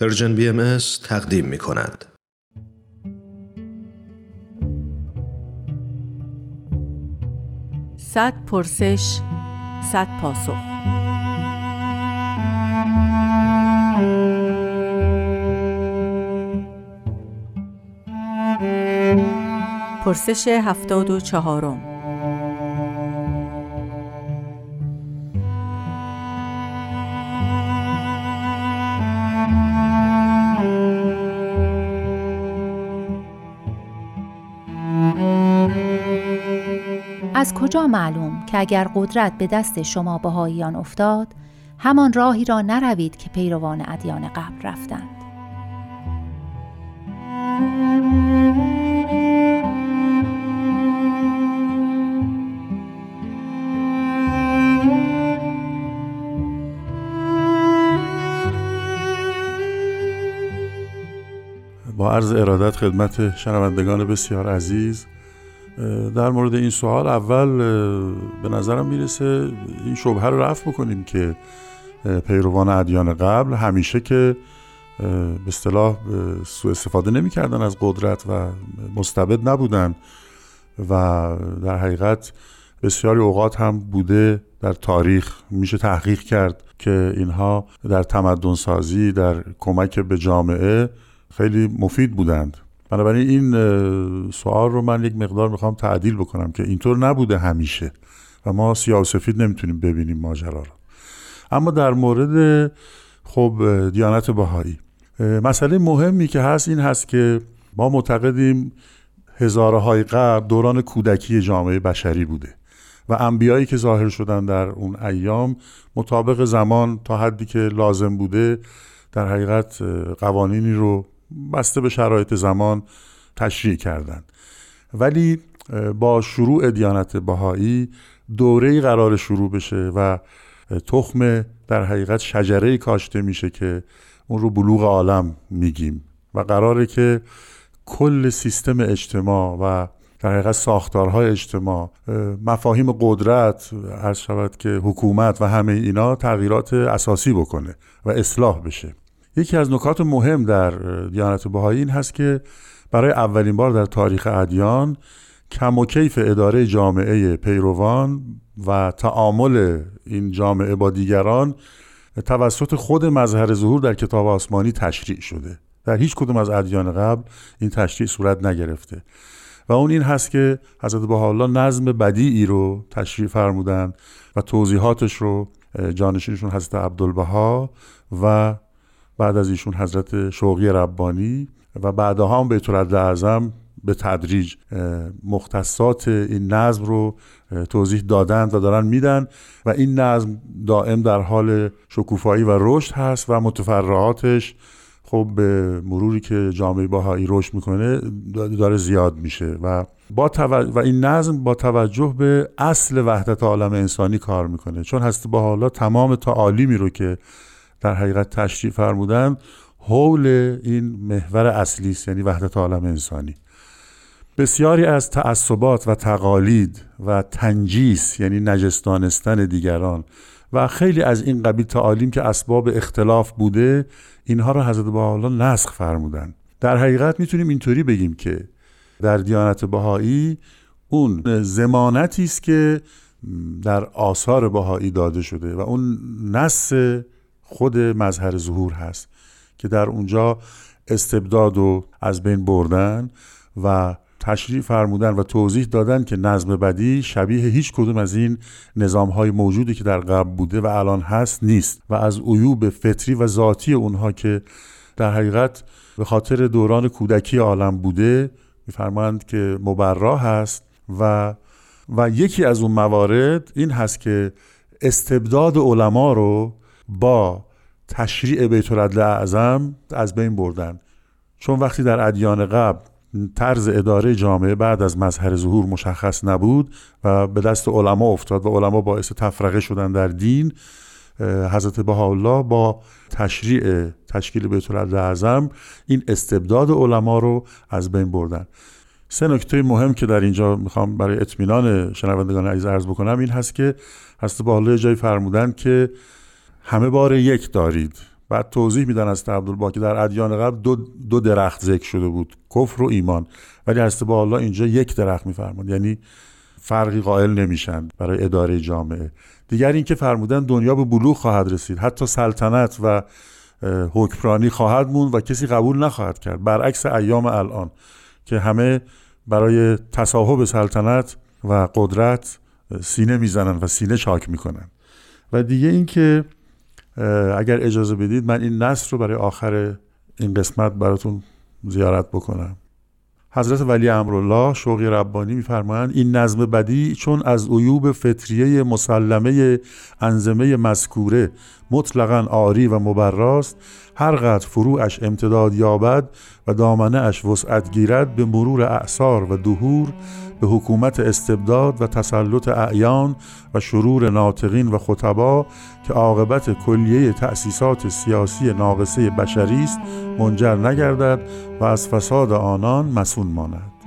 پرژن بی ام تقدیم می کند. صد پرسش صد پاسخ پرسش هفتاد و چهارم از کجا معلوم که اگر قدرت به دست شما بهاییان افتاد همان راهی را نروید که پیروان ادیان قبل رفتند؟ با عرض ارادت خدمت شنوندگان بسیار عزیز در مورد این سوال اول به نظرم می‌رسه این شبهه رو رفت بکنیم که پیروان ادیان قبل همیشه که به اصطلاح سوء استفاده نمی‌کردن از قدرت و مستبد نبودن و در حقیقت بسیاری اوقات هم بوده در تاریخ میشه تحقیق کرد که اینها در تمدن سازی در کمک به جامعه خیلی مفید بودند. بنابراین این سوال رو من یک مقدار می‌خوام تعدیل بکنم که اینطور نبوده همیشه و ما سیاه و سفید نمی‌تونیم ببینیم ماجرا رو. اما در مورد خب دیانت بهایی مسئله مهمی که هست این هست که ما معتقدیم هزارهای قبل دوران کودکی جامعه بشری بوده و انبیایی که ظاهر شدن در اون ایام مطابق زمان تا حدی که لازم بوده در حقیقت قوانینی رو بسته به شرایط زمان تشریع کردند. ولی با شروع دیانت بهایی دوره قرار شروع بشه و تخم در حقیقت شجره کاشته میشه که اون رو بلوغ عالم میگیم. و قراره که کل سیستم اجتماع و در حقیقت ساختارهای اجتماع مفاهیم قدرت عرض شود که حکومت و همه اینا تغییرات اساسی بکنه و اصلاح بشه. یکی از نکات مهم در دیانت بهایی این هست که برای اولین بار در تاریخ ادیان کم و کیف اداره جامعه پیروان و تعامل این جامعه با دیگران توسط خود مظهر ظهور در کتاب آسمانی تشریع شده. در هیچ کدوم از ادیان قبل این تشریع صورت نگرفته. و اون این هست که حضرت بهاءالله نظم بدیعی رو تشریع فرمودن و توضیحاتش رو جانشینشون حضرت عبدالبها و بعد از ایشون حضرت شوقی ربانی و بعدها هم بیت اعظم به تدریج مختصات این نظم رو توضیح دادند و دارن میدن و این نظم دائم در حال شکوفایی و رشد هست و متفرعاتش خب به مروری که جامعه باهایی رشد می‌کنه داره زیاد میشه و با و این نظم با توجه به اصل وحدت عالم انسانی کار می‌کنه. چون هست با حالا تمام تعالیمی رو که در حقیقت تشریف فرمودن حول این محور اصلی است یعنی وحدت عالم انسانی. بسیاری از تعصبات و تقالید و تنجیس یعنی نجستانستن دیگران و خیلی از این قبیل تعالیم که اسباب اختلاف بوده اینها را حضرت بهاءالله نسخ فرمودن در حقیقت می‌تونیم اینطوری بگیم که در دیانت بهایی اون زمانتی است که در آثار بهایی داده شده و اون نص خود مظهر ظهور هست که در اونجا استبداد و از بین بردن و تشریح فرمودن و توضیح دادن که نظم بدی شبیه هیچ کدوم از این نظام های موجودی که در قبل بوده و الان هست نیست و از عیوب فطری و ذاتی اونها که در حقیقت به خاطر دوران کودکی عالم بوده میفرمایند که مبرا هست و و یکی از اون موارد این هست که استبداد علما رو با تشریع بیت اعظم از بین بردن. چون وقتی در ادیان قبل طرز اداره جامعه بعد از مظهر ظهور مشخص نبود و به دست علما افتاد و علما باعث تفرقه شدن در دین حضرت بهاءالله با تشریع تشکیل بیت اعظم این استبداد علما رو از بین بردن. سه نکته مهم که در اینجا می‌خوام برای اطمینان شنوندگان عزیز عرض بکنم این هست که حضرت بهاءالله جای فرمودن که همه بار یک دارید. بعد توضیح میدن از عبدالبا که در ادیان قبل دو, دو درخت ذکر شده بود کفر و ایمان. ولی هست با الله اینجا یک درخت میفرماد یعنی فرقی قائل نمیشن برای اداره جامعه. دیگر اینکه فرمودن دنیا به بلوغ خواهد رسید. حتی سلطنت و حکمرانی خواهد موند و کسی قبول نخواهد کرد. برعکس ایام الان که همه برای تصاحب سلطنت و قدرت سینه می‌زنن و سینه چاک می‌کنن. و دیگه اینکه اگر اجازه بدید من این نصر رو برای آخر این قسمت براتون زیارت بکنم. حضرت ولی امرالله شوقی ربانی میفرمایند این نظم بدی چون از عیوب فطریه مسلمه انزمه مذکوره مطلقا آری و مبراست. هر قدر فروعش امتداد یابد و دامنه اش وسعت گیرد به مرور اعثار و دهور به حکومت استبداد و تسلط اعیان و شرور ناطقین و خطبا که عاقبت کلیه تأسیسات سیاسی ناقصه بشری است منجر نگردد و از فساد آنان مسون ماند.